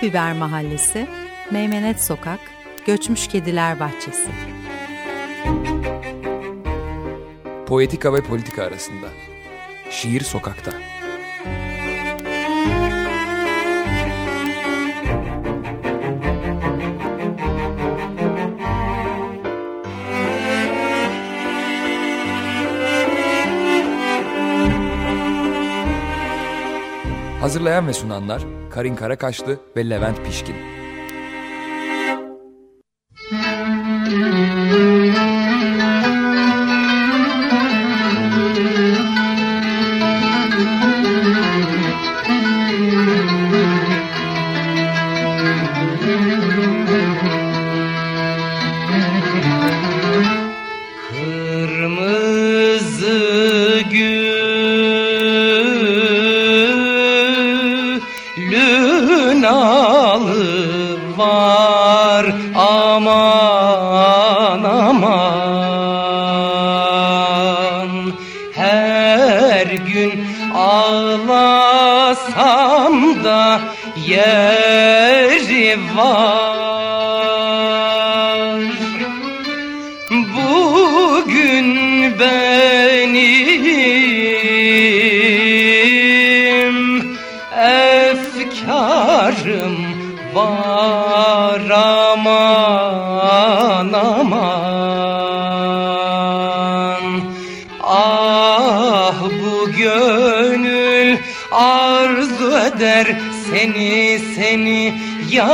Pul Biber Mahallesi, Meymenet Sokak, Göçmüş Kediler Bahçesi. Poetika ve politika arasında. Şiir sokakta. Hazırlayan ve sunanlar Karin Karakaşlı ve Levent Pişkin. efkarım var aman aman. Ah bu gönül arzu eder seni seni ya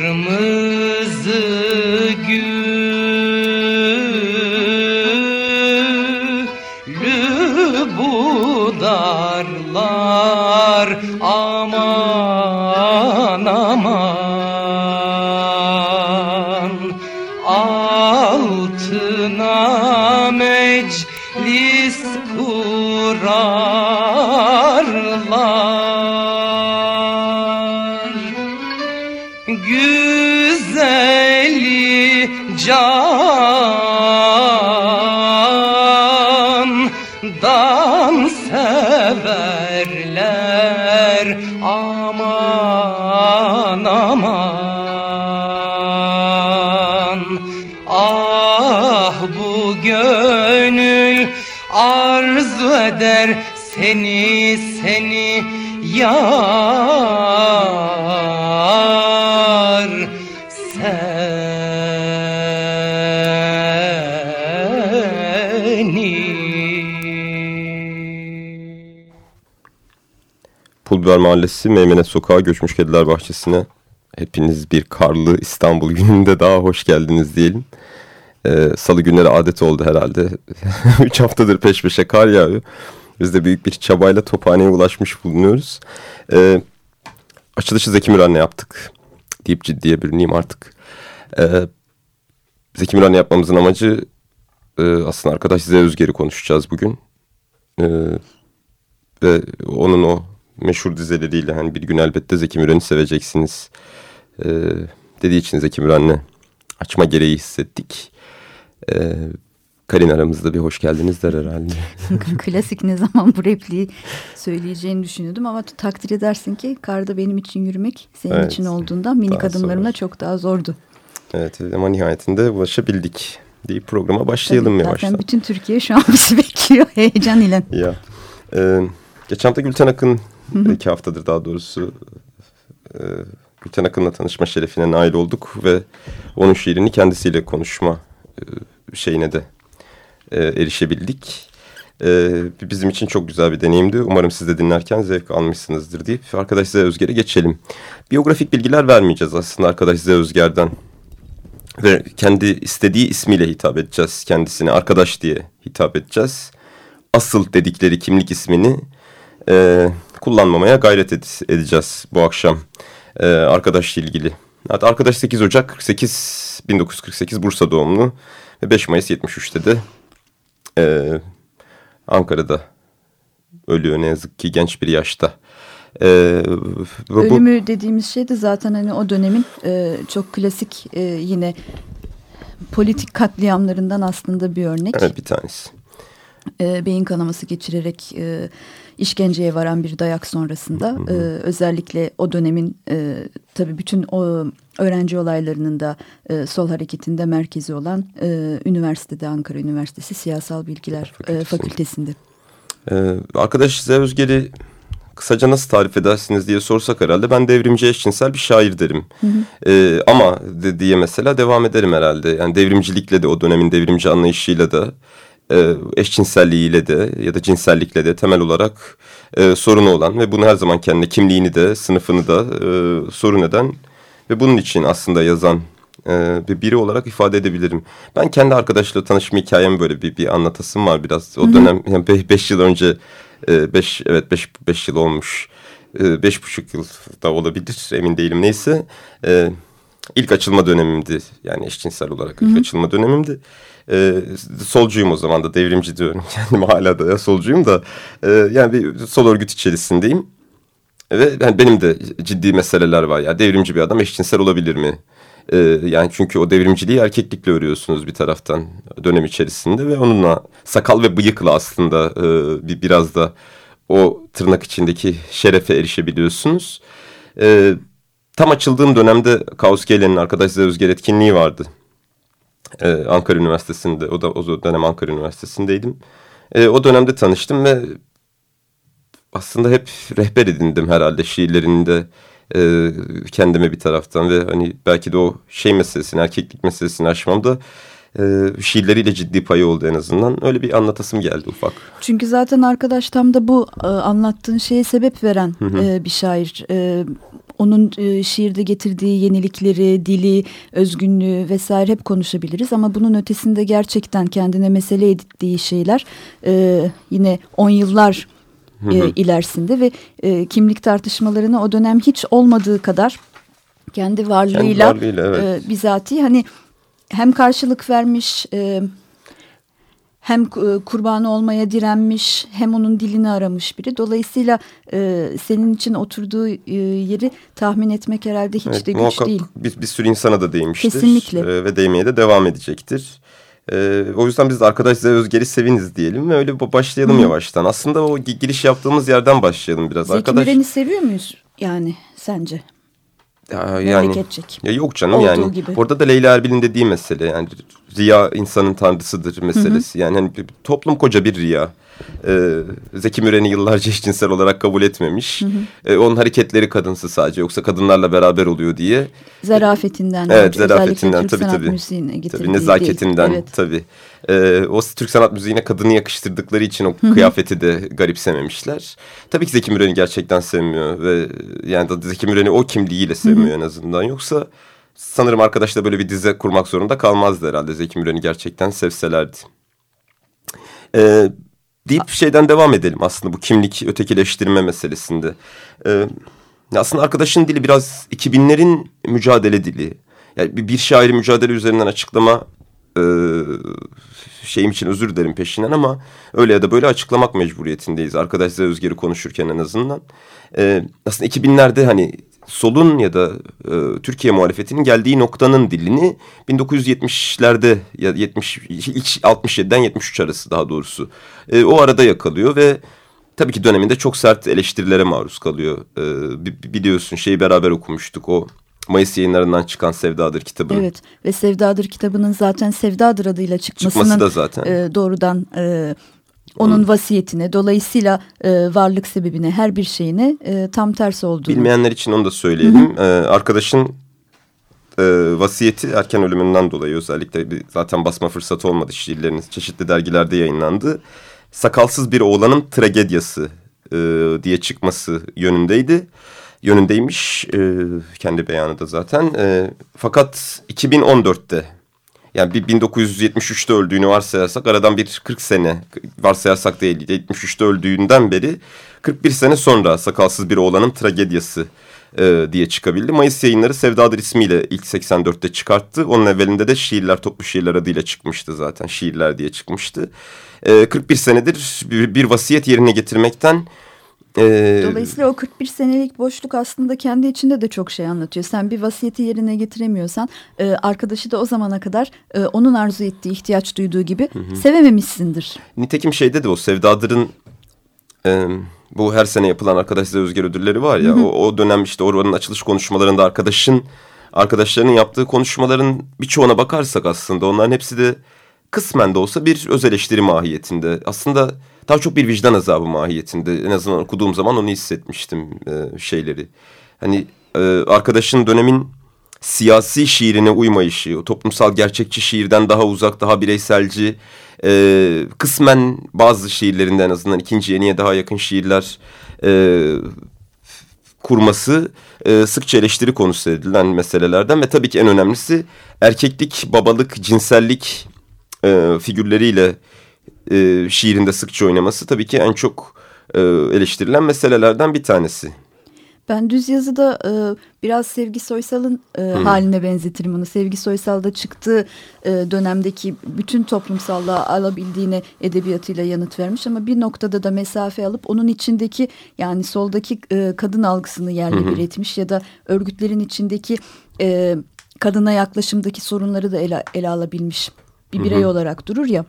Kırmızı Pulbiber Mahallesi Meymenet Sokağı Göçmüş Kediler Bahçesi'ne hepiniz bir karlı İstanbul gününde daha hoş geldiniz diyelim. Ee, Salı günleri adet oldu herhalde. Üç haftadır peş peşe kar yağıyor. Biz de büyük bir çabayla tophaneye ulaşmış bulunuyoruz. Ee, açılışı Zeki Müren'le yaptık. Deyip ciddiye bürüneyim artık. Ee, Zeki Müren'le yapmamızın amacı e, aslında arkadaş size Özger'i konuşacağız bugün. Ee, ve onun o meşhur dizeleriyle hani bir gün elbette Zeki Müren'i seveceksiniz e, dediği için Zeki Müren'le açma gereği hissettik. E, Karin aramızda bir hoş geldiniz der herhalde. Klasik ne zaman bu repliği söyleyeceğini düşünüyordum ama takdir edersin ki karda benim için yürümek senin evet, için olduğundan minik adımlarımla çok daha zordu. Evet ama nihayetinde ulaşabildik deyip programa başlayalım Tabii, yavaştan. Zaten bütün Türkiye şu an bizi bekliyor heyecan ile. Ya. E, geçen hafta Gülten Akın iki haftadır daha doğrusu e, Gülten Akın'la tanışma şerefine nail olduk ve onun şiirini kendisiyle konuşma e, şeyine de e, erişebildik. E, bizim için çok güzel bir deneyimdi. Umarım siz de dinlerken zevk almışsınızdır deyip arkadaş Ziya Özger'e geçelim. Biyografik bilgiler vermeyeceğiz aslında arkadaş Ziya Özger'den. Ve kendi istediği ismiyle hitap edeceğiz kendisine. Arkadaş diye hitap edeceğiz. Asıl dedikleri kimlik ismini e, kullanmamaya gayret ed edeceğiz bu akşam. e, arkadaşla ilgili. Hatta arkadaş 8 Ocak 48 1948 Bursa doğumlu ve 5 Mayıs 73'te de e, Ankara'da ölüyor ne yazık ki genç bir yaşta. Ee, bu, Ölümü dediğimiz şey de zaten hani o dönemin e, çok klasik e, yine politik katliamlarından aslında bir örnek. Evet bir tanesi. E, beyin kanaması geçirerek e, işkenceye varan bir dayak sonrasında e, özellikle o dönemin e, tabii bütün o öğrenci olaylarının da e, sol hareketinde merkezi olan e, üniversitede Ankara Üniversitesi Siyasal Bilgiler e, Fakültesinde. Ee, arkadaş size Özgeli kısaca nasıl tarif edersiniz diye sorsak herhalde ben devrimci eşcinsel bir şair derim. Hı hı. Ee, ama de, diye mesela devam ederim herhalde. Yani devrimcilikle de o dönemin devrimci anlayışıyla da e, eşcinselliğiyle de ya da cinsellikle de temel olarak e, sorunu olan ve bunu her zaman kendi kimliğini de sınıfını da e, sorun eden ve bunun için aslında yazan e, bir biri olarak ifade edebilirim. Ben kendi arkadaşla tanışma hikayem böyle bir, bir anlatasım var biraz. O dönem yani beş, beş yıl önce e, beş evet beş, beş yıl olmuş. E, beş buçuk yıl da olabilir emin değilim neyse. E, ilk açılma dönemimdi yani eşcinsel olarak ilk Hı -hı. açılma dönemimdi. E, solcuyum o zaman da devrimci diyorum kendime hala da solcuyum da e, yani bir sol örgüt içerisindeyim. Ve yani benim de ciddi meseleler var ya devrimci bir adam eşcinsel olabilir mi? Ee, yani çünkü o devrimciliği erkeklikle örüyorsunuz bir taraftan dönem içerisinde ve onunla sakal ve bıyıkla aslında e, bir biraz da o tırnak içindeki şerefe erişebiliyorsunuz. E, tam açıldığım dönemde Kaos Geylen'in arkadaşlar Özger etkinliği vardı. E, Ankara Üniversitesi'nde o da o dönem Ankara Üniversitesi'ndeydim. E, o dönemde tanıştım ve aslında hep rehber edindim herhalde şiirlerinde e, kendime bir taraftan ve hani belki de o şey meselesini erkeklik meselesini aşmamda e, şiirleriyle ciddi payı oldu en azından. Öyle bir anlatasım geldi ufak. Çünkü zaten arkadaş tam da bu e, anlattığın şeye sebep veren hı hı. E, bir şair. E, onun e, şiirde getirdiği yenilikleri, dili, özgünlüğü vesaire hep konuşabiliriz. Ama bunun ötesinde gerçekten kendine mesele edittiği şeyler e, yine on yıllar e, ilerisinde ve e, kimlik tartışmalarını o dönem hiç olmadığı kadar kendi varlığıyla, kendi varlığıyla evet. e, bizatihi hani hem karşılık vermiş e, hem e, kurbanı olmaya direnmiş hem onun dilini aramış biri. Dolayısıyla e, senin için oturduğu e, yeri tahmin etmek herhalde hiç evet, de güç değil. Bir, bir sürü insana da değmiştir. Kesinlikle. E, ve değmeye de devam edecektir. Ee, o yüzden biz de arkadaş Özger'i seviniz diyelim ve öyle başlayalım Hı. yavaştan. Aslında o giriş yaptığımız yerden başlayalım biraz. Zeki arkadaş... Müren'i seviyor muyuz yani sence? Ya, yani, ya yok canım Olduğu yani. Gibi. Orada da Leyla Erbil'in dediği mesele yani riya insanın tanrısıdır meselesi. Hı hı. Yani hani toplum koca bir riya. Ee, Zeki Müren'i yıllarca eşcinsel olarak kabul etmemiş. Hı hı. Ee, onun hareketleri kadınsı sadece yoksa kadınlarla beraber oluyor diye. Zarafetinden. Evet zarafetinden tabii tabii. Tabii nezaketinden evet. tabii. Ee, o Türk sanat müziğine kadını yakıştırdıkları için o Hı-hı. kıyafeti de garipsememişler. Tabii ki Zeki Müren'i gerçekten sevmiyor ve yani da Zeki Müren'i o kimliğiyle sevmiyor Hı-hı. en azından. Yoksa sanırım arkadaşlar böyle bir dize kurmak zorunda kalmazdı herhalde Zeki Müren'i gerçekten sevselerdi. Ee, deyip şeyden devam edelim aslında bu kimlik ötekileştirme meselesinde. Ee, aslında arkadaşın dili biraz 2000'lerin mücadele dili. Yani bir, şairi mücadele üzerinden açıklama e, şeyim için özür dilerim peşinden ama öyle ya da böyle açıklamak mecburiyetindeyiz. Arkadaşlar Özger'i konuşurken en azından. E, aslında 2000'lerde hani solun ya da e, Türkiye muhalefetinin geldiği noktanın dilini 1970'lerde ya 70 ilk 67'den 73 arası daha doğrusu e, o arada yakalıyor ve tabii ki döneminde çok sert eleştirilere maruz kalıyor. E, biliyorsun şeyi beraber okumuştuk o Mayıs yayınlarından çıkan Sevdadır kitabı. Evet ve Sevdadır kitabının zaten Sevdadır adıyla çıkmasının Çıkması da zaten. E, doğrudan e, onun vasiyetine dolayısıyla e, varlık sebebine her bir şeyine e, tam tersi olduğunu. Bilmeyenler için onu da söyleyelim. Hı -hı. E, arkadaşın e, vasiyeti erken ölümünden dolayı özellikle bir, zaten basma fırsatı olmadı şiirlerinin çeşitli dergilerde yayınlandı. Sakalsız bir oğlanın tragediyası e, diye çıkması yönündeydi yönündeymiş e, kendi beyanı da zaten. E, fakat 2014'te yani bir 1973'te öldüğünü varsayarsak aradan bir 40 sene varsayarsak değil 73'te öldüğünden beri 41 sene sonra sakalsız bir oğlanın tragediyası e, diye çıkabildi. Mayıs yayınları Sevdadır ismiyle ilk 84'te çıkarttı. Onun evvelinde de Şiirler Toplu Şiirler adıyla çıkmıştı zaten. Şiirler diye çıkmıştı. E, 41 senedir bir, bir vasiyet yerine getirmekten... E, Dolayısıyla o 41 senelik boşluk aslında kendi içinde de çok şey anlatıyor. Sen bir vasiyeti yerine getiremiyorsan e, arkadaşı da o zamana kadar e, onun arzu ettiği, ihtiyaç duyduğu gibi hı hı. sevememişsindir. Nitekim şeyde de o Sevdadır'ın... E, bu her sene yapılan arkadaşlar özgür ödülleri var ya. Hı hı. O, o dönem işte oranın açılış konuşmalarında arkadaşın arkadaşlarının yaptığı konuşmaların birçoğuna bakarsak aslında onların hepsi de kısmen de olsa bir öz eleştiri mahiyetinde. Aslında daha çok bir vicdan azabı mahiyetinde. En azından okuduğum zaman onu hissetmiştim e, şeyleri. Hani e, arkadaşın dönemin siyasi şiirine uymayışı, o toplumsal gerçekçi şiirden daha uzak, daha bireyselci, e, kısmen bazı şiirlerinde en azından ikinci yeniye daha yakın şiirler e, kurması e, sıkça eleştiri konusu edilen meselelerden ve tabii ki en önemlisi erkeklik, babalık, cinsellik e, figürleriyle e, şiirinde sıkça oynaması tabii ki en çok e, eleştirilen meselelerden bir tanesi. Ben düz yazıda e, biraz Sevgi Soysal'ın e, haline benzetirim onu. Sevgi Soysal'da çıktığı e, dönemdeki bütün toplumsallığa alabildiğine edebiyatıyla yanıt vermiş ama bir noktada da mesafe alıp onun içindeki yani soldaki e, kadın algısını yerle bir etmiş ya da örgütlerin içindeki e, kadına yaklaşımdaki sorunları da ele, ele alabilmiş bir birey olarak durur ya.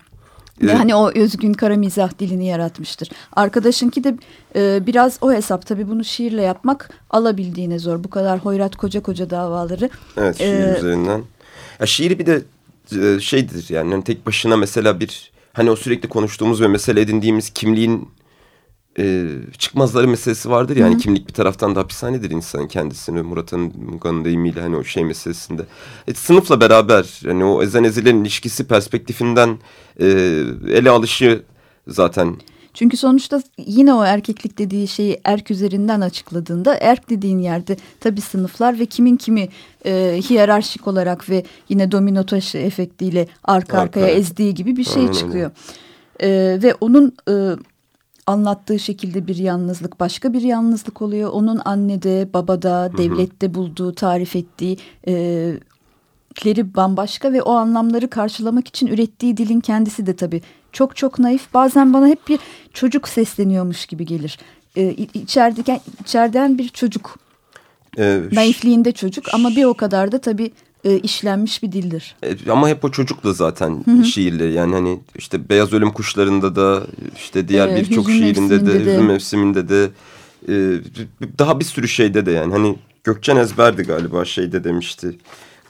Ve hani o özgün kara mizah dilini yaratmıştır. Arkadaşınki de e, biraz o hesap tabii bunu şiirle yapmak alabildiğine zor. Bu kadar hoyrat koca koca davaları. Evet şiir ee, üzerinden. Ya şiiri bir de e, şeydir yani hani tek başına mesela bir hani o sürekli konuştuğumuz ve mesele edindiğimiz kimliğin e, çıkmazları meselesi vardır yani Hı -hı. kimlik bir taraftan da hapishanedir insanın kendisini Murat'ın Muga'nın deyimiyle hani o şey meselesinde. E, sınıfla beraber hani o ezen ezilen ilişkisi perspektifinden e, ele alışı zaten çünkü sonuçta yine o erkeklik dediği şeyi erk üzerinden açıkladığında erk dediğin yerde tabii sınıflar ve kimin kimi e, hiyerarşik olarak ve yine domino taşı efektiyle arka Arka. arkaya ezdiği gibi bir şey Aynen çıkıyor. E, ve onun e, anlattığı şekilde bir yalnızlık başka bir yalnızlık oluyor. Onun annede, babada, devlette bulduğu, tarif ettiği e, leri bambaşka ve o anlamları karşılamak için ürettiği dilin kendisi de tabii çok çok naif. Bazen bana hep bir çocuk sesleniyormuş gibi gelir. E, içerideki, içeriden bir çocuk. Ee, Naifliğinde çocuk ama bir o kadar da tabii e, işlenmiş bir dildir. E, ama hep o çocukla zaten Hı -hı. şiirleri yani hani işte Beyaz Ölüm Kuşları'nda da işte diğer e, birçok şiirinde de, de Hüzün Mevsimi'nde de e, daha bir sürü şeyde de yani hani Gökçen Ezber'di galiba şeyde demişti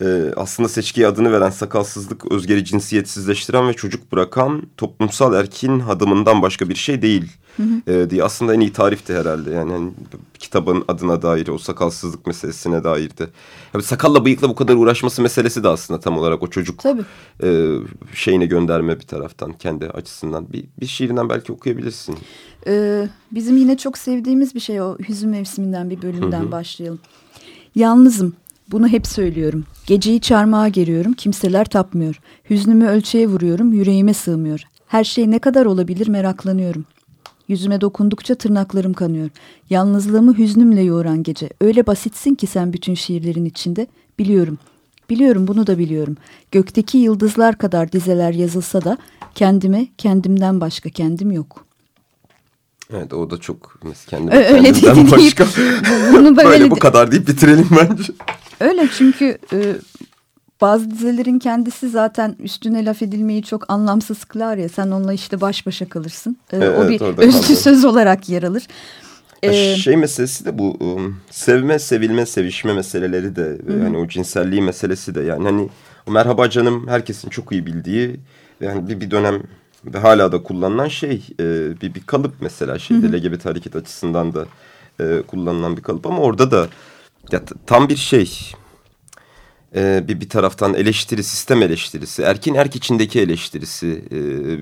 e, aslında seçkiye adını veren sakalsızlık özgeri cinsiyetsizleştiren ve çocuk bırakan toplumsal erkin hadımından başka bir şey değil hı hı. E, diye aslında en iyi tarifti herhalde. Yani hani, kitabın adına dair o sakalsızlık meselesine dairdi. Yani sakalla bıyıkla bu kadar uğraşması meselesi de aslında tam olarak o çocuk Tabii. E, şeyine gönderme bir taraftan kendi açısından. Bir, bir şiirinden belki okuyabilirsin. Ee, bizim yine çok sevdiğimiz bir şey o hüzün mevsiminden bir bölümden hı hı. başlayalım. Yalnızım bunu hep söylüyorum. Geceyi çarmıha geriyorum, kimseler tapmıyor. Hüznümü ölçüye vuruyorum, yüreğime sığmıyor. Her şey ne kadar olabilir meraklanıyorum. Yüzüme dokundukça tırnaklarım kanıyor. Yalnızlığımı hüznümle yoğuran gece. Öyle basitsin ki sen bütün şiirlerin içinde. Biliyorum. Biliyorum bunu da biliyorum. Gökteki yıldızlar kadar dizeler yazılsa da kendime kendimden başka kendim yok.'' Evet o da çok kendime öyle kendimden başka. Bunu böyle, böyle bu kadar deyip bitirelim bence. Öyle çünkü e, bazı dizelerin kendisi zaten üstüne laf edilmeyi çok anlamsız kılar ya. Sen onunla işte baş başa kalırsın. E, evet, o bir özlü söz olarak yer alır. Ee, şey meselesi de bu um, sevme, sevilme, sevişme meseleleri de hı. yani o cinselliği meselesi de yani hani o merhaba canım herkesin çok iyi bildiği yani bir, bir dönem ve hala da kullanılan şey e, bir, bir kalıp mesela şeyde hı hı. LGBT hareket açısından da e, kullanılan bir kalıp ama orada da ya, tam bir şey e, bir, bir taraftan eleştiri, sistem eleştirisi, erkin erk içindeki eleştirisi e,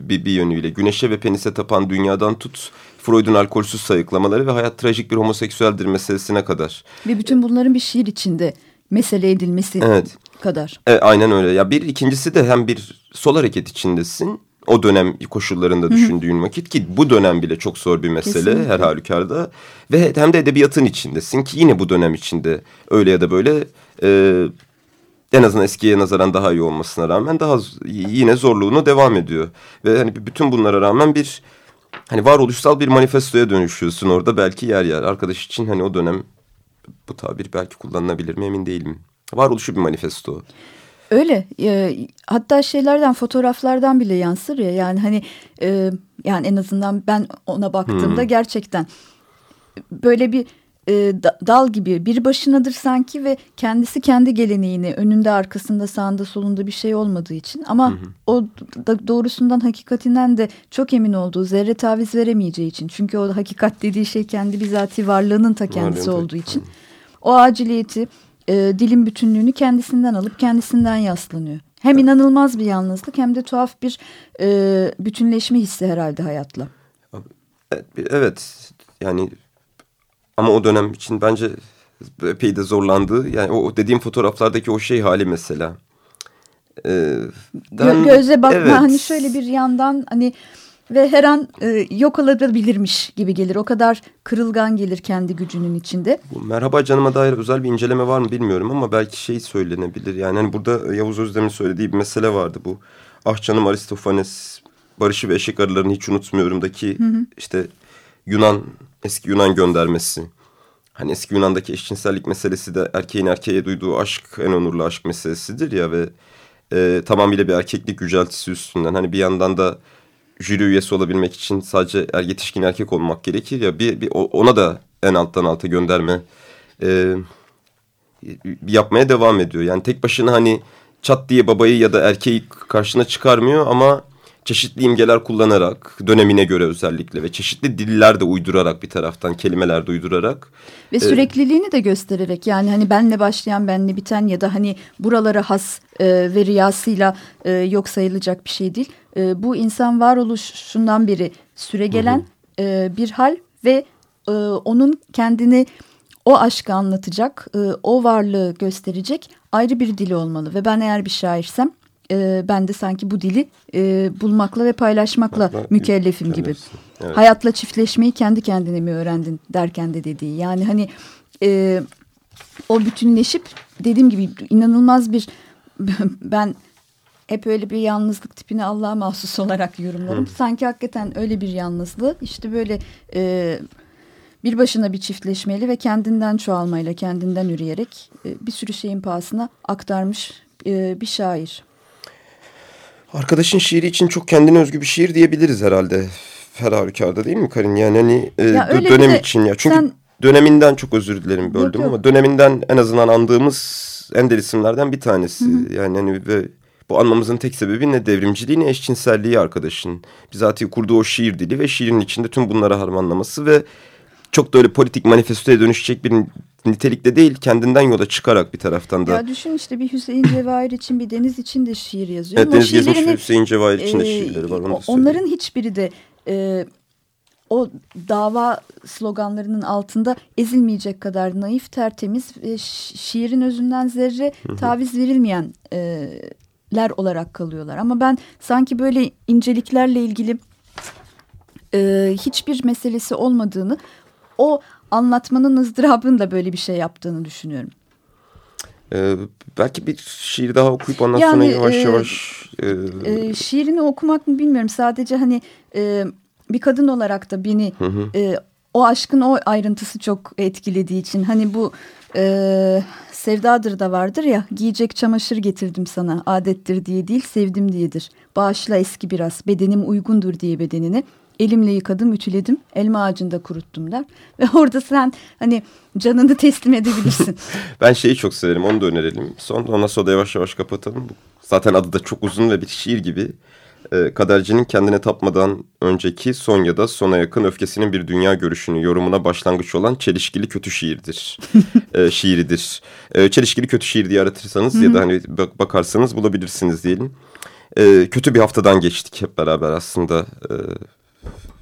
bir, bir yönüyle. Güneşe ve penise tapan dünyadan tut, Freud'un alkolsüz sayıklamaları ve hayat trajik bir homoseksüeldir meselesine kadar. Ve bütün bunların bir şiir içinde mesele edilmesi evet. kadar. E, aynen öyle. Ya bir ikincisi de hem bir sol hareket içindesin O dönem koşullarında düşündüğün vakit ki bu dönem bile çok zor bir mesele Kesinlikle. her halükarda. Ve hem de edebiyatın içindesin ki yine bu dönem içinde öyle ya da böyle e, en azından eskiye nazaran daha iyi olmasına rağmen daha yine zorluğunu devam ediyor. Ve hani bütün bunlara rağmen bir hani varoluşsal bir manifestoya dönüşüyorsun orada belki yer yer. Arkadaş için hani o dönem bu tabir belki kullanılabilir mi emin değilim. Varoluşu bir manifesto. Öyle. E, hatta şeylerden, fotoğraflardan bile yansır ya. Yani hani e, yani en azından ben ona baktığımda hmm. gerçekten böyle bir e, dal gibi bir başınadır sanki ve kendisi kendi geleneğini önünde arkasında sağında solunda bir şey olmadığı için ama hı hı. o da doğrusundan hakikatinden de çok emin olduğu zerre taviz veremeyeceği için çünkü o hakikat dediği şey kendi bizatihi varlığının ta kendisi olduğu için o aciliyeti e, dilin bütünlüğünü kendisinden alıp kendisinden yaslanıyor. Hem inanılmaz bir yalnızlık hem de tuhaf bir e, bütünleşme hissi herhalde hayatla. Evet yani ama o dönem için bence epey de zorlandı. Yani o dediğim fotoğraflardaki o şey hali mesela. Ee, ben, Göze bakma evet. hani şöyle bir yandan hani ve her an e, yok olabilirmiş gibi gelir. O kadar kırılgan gelir kendi gücünün içinde. Bu Merhaba Canıma dair özel bir inceleme var mı bilmiyorum ama belki şey söylenebilir. Yani hani burada Yavuz Özdem'in söylediği bir mesele vardı bu. Ah canım Aristofanes, Barış'ı ve Eşek Arılarını hiç unutmuyorum'daki hı hı. işte Yunan, eski Yunan göndermesi. Hani eski Yunan'daki eşcinsellik meselesi de erkeğin erkeğe duyduğu aşk en onurlu aşk meselesidir ya ve e, tamamıyla bir erkeklik yüceltisi üstünden. Hani bir yandan da jüri üyesi olabilmek için sadece er, yetişkin erkek olmak gerekir ya bir, bir ona da en alttan alta gönderme e, yapmaya devam ediyor. Yani tek başına hani çat diye babayı ya da erkeği karşına çıkarmıyor ama çeşitli imgeler kullanarak dönemine göre özellikle ve çeşitli diller de uydurarak bir taraftan kelimeler de uydurarak. Ve e, sürekliliğini de göstererek yani hani benle başlayan benle biten ya da hani buralara has e, ve riyasıyla e, yok sayılacak bir şey değil. E, bu insan varoluşundan beri süre gelen hı hı. E, bir hal ve e, onun kendini o aşkı anlatacak, e, o varlığı gösterecek ayrı bir dili olmalı. Ve ben eğer bir şairsem e, ben de sanki bu dili e, bulmakla ve paylaşmakla Hatta, mükellefim gibi. Evet. Hayatla çiftleşmeyi kendi kendine mi öğrendin derken de dediği. Yani hani e, o bütünleşip dediğim gibi inanılmaz bir ben hep öyle bir yalnızlık tipini Allah'a mahsus olarak yorumlarım. Hı. Sanki hakikaten öyle bir yalnızlığı işte böyle e, bir başına bir çiftleşmeyle ve kendinden çoğalmayla kendinden üreyerek e, bir sürü şeyin pahasına aktarmış e, bir şair. Arkadaşın şiiri için çok kendine özgü bir şiir diyebiliriz herhalde. Her halükarda değil mi Karin? Yani hani e, dönem için ya. Çünkü sen... döneminden çok özür dilerim böldüm yok, yok. ama döneminden en azından andığımız en deli isimlerden bir tanesi. Hı hı. Yani hani ve bu anmamızın tek sebebi ne devrimciliği ne eşcinselliği arkadaşın. Bizatihi kurduğu o şiir dili ve şiirin içinde tüm bunları harmanlaması ve çok da öyle politik manifestoya dönüşecek bir nitelikte değil kendinden yola çıkarak bir taraftan da. Ya düşün işte bir Hüseyin Cevahir için bir Deniz için de şiir yazıyor. Evet Deniz ve Hüseyin Cevahir için de e, şiirleri var. Onu onların hiçbiri de e, o dava sloganlarının altında ezilmeyecek kadar naif, tertemiz ve şiirin özünden zerre taviz verilmeyenler olarak kalıyorlar. Ama ben sanki böyle inceliklerle ilgili e, hiçbir meselesi olmadığını o anlatmanın ızdırabını da böyle bir şey yaptığını düşünüyorum. Ee, belki bir şiir daha okuyup ondan yani, sonra yavaş e, yavaş... E, e, şiirini okumak mı bilmiyorum. Sadece hani e, bir kadın olarak da beni hı hı. E, o aşkın o ayrıntısı çok etkilediği için... Hani bu e, sevdadır da vardır ya giyecek çamaşır getirdim sana adettir diye değil sevdim diyedir. Bağışla eski biraz bedenim uygundur diye bedenini elimle yıkadım, ütüledim, elma ağacında kuruttum der. Ve orada sen hani canını teslim edebilirsin. ben şeyi çok severim, onu da önerelim. Son ondan sonra da yavaş yavaş kapatalım. Zaten adı da çok uzun ve bir şiir gibi. Ee, kadercinin kendine tapmadan önceki son ya da sona yakın öfkesinin bir dünya görüşünü yorumuna başlangıç olan çelişkili kötü şiirdir. ee, şiiridir. Ee, çelişkili kötü şiir diye aratırsanız ya da hani bakarsanız bulabilirsiniz diyelim. Ee, kötü bir haftadan geçtik hep beraber aslında. Ee,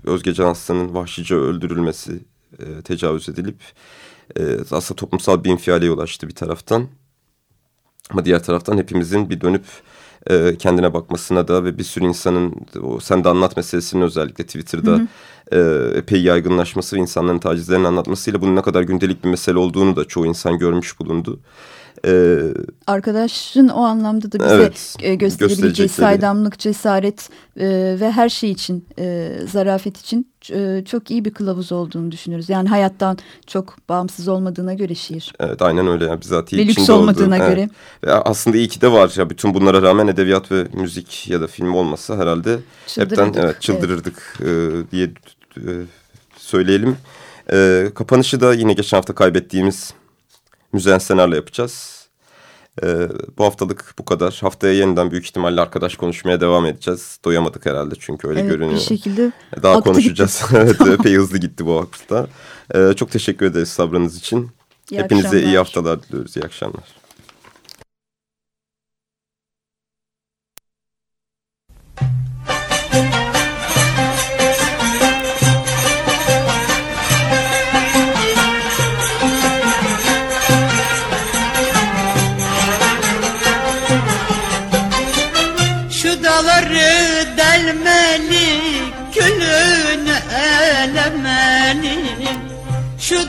Özge Cansı'nın vahşice öldürülmesi, e, tecavüz edilip e, aslında toplumsal bir infiale yol açtı bir taraftan. Ama diğer taraftan hepimizin bir dönüp e, kendine bakmasına da ve bir sürü insanın o sen de anlat meselesinin özellikle Twitter'da hı hı. E, epey yaygınlaşması ve insanların tacizlerini anlatmasıyla bunun ne kadar gündelik bir mesele olduğunu da çoğu insan görmüş bulundu. Ee, Arkadaşın o anlamda da bize evet, e, gösterebileceği saydamlık, cesaret e, ve her şey için, e, zarafet için e, çok iyi bir kılavuz olduğunu düşünüyoruz. Yani hayattan çok bağımsız olmadığına göre şiir. Evet aynen öyle. Yani bizatihi ve lüks olmadığına olduğu, göre. Evet. Ve aslında iyi ki de var. Ya bütün bunlara rağmen edebiyat ve müzik ya da film olmasa herhalde hepten evet, çıldırırdık evet. E, diye e, söyleyelim. E, kapanışı da yine geçen hafta kaybettiğimiz Müzeyyen Senar'la yapacağız. Ee, bu haftalık bu kadar. Haftaya yeniden büyük ihtimalle arkadaş konuşmaya devam edeceğiz. Doyamadık herhalde çünkü öyle evet, görünüyor. Bir şekilde Daha konuşacağız. evet epey hızlı gitti bu hafta. Ee, çok teşekkür ederiz sabrınız için. İyi Hepinize akşamlar. iyi haftalar diliyoruz. İyi akşamlar.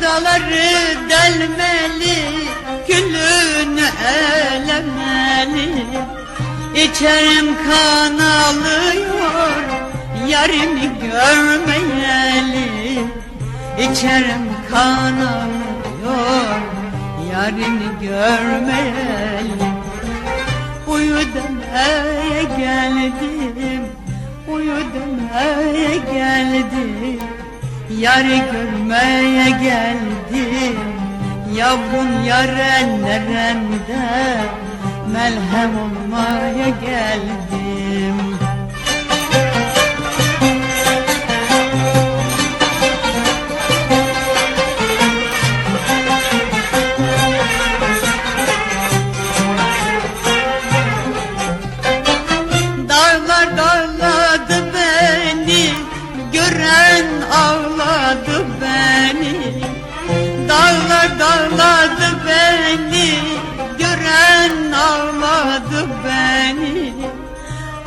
Şu daları delmeli, gülünü elemeli. İçerim kan alıyor, yarimi görmeyeli. İçerim kan alıyor, yarimi görmeyeli. Uyu demeye geldim, uyu demeye geldim Yarı görmeye geldim. Yavrum yaren nerende Melhem olmaya geldim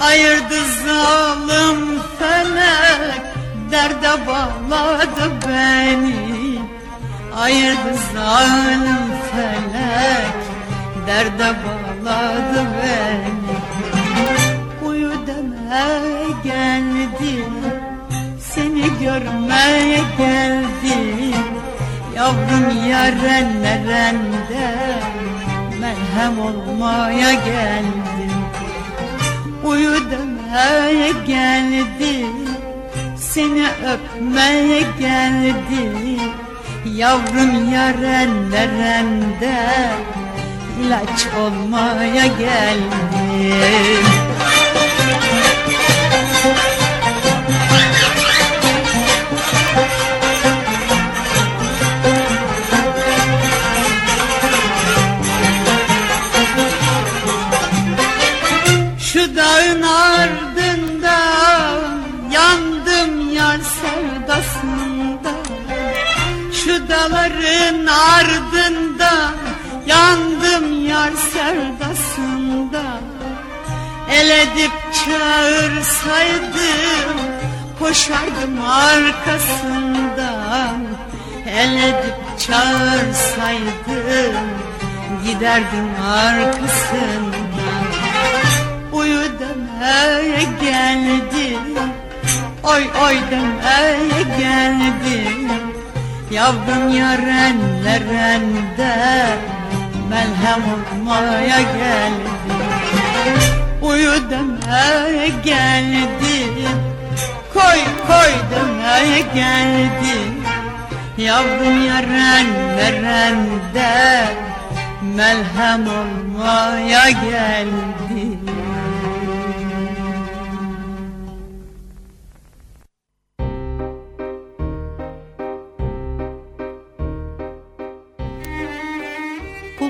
Ayırdı zalim felek Derde bağladı beni. Ayırdı zalim felek Derde bağladı beni. Uyu demeye geldim Seni görmeye geldim. Yavrum yaren nerende Merhem olmaya geldim Uyu demeye geldim Seni öpmeye geldim Yavrum yaren nerende ilaç olmaya geldim dağların ardında Yandım yar sevdasında. El edip çağırsaydım Koşardım arkasından. El edip çağırsaydım Giderdim arkasından. Uyu demeye geldim Oy oy demeye geldim Yavrum yarenlerinde Melhem olmaya geldim. Uyu demeye geldim. Koy koy demeye geldim. Yavrum yarenlerinde Melhem olmaya geldim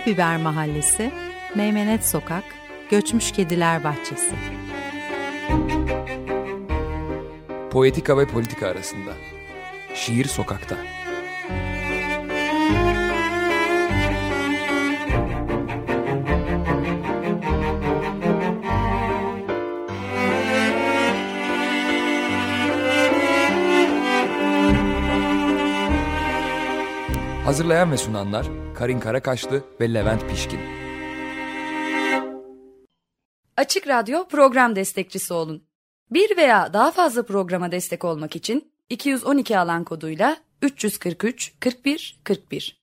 Biber Mahallesi, Meymenet Sokak, Göçmüş Kediler Bahçesi. Poetika ve politika arasında. Şiir sokakta. Hazırlayan ve sunanlar Karin Karakaşlı ve Levent Pişkin. Açık Radyo program destekçisi olun. Bir veya daha fazla programa destek olmak için 212 alan koduyla 343 41 41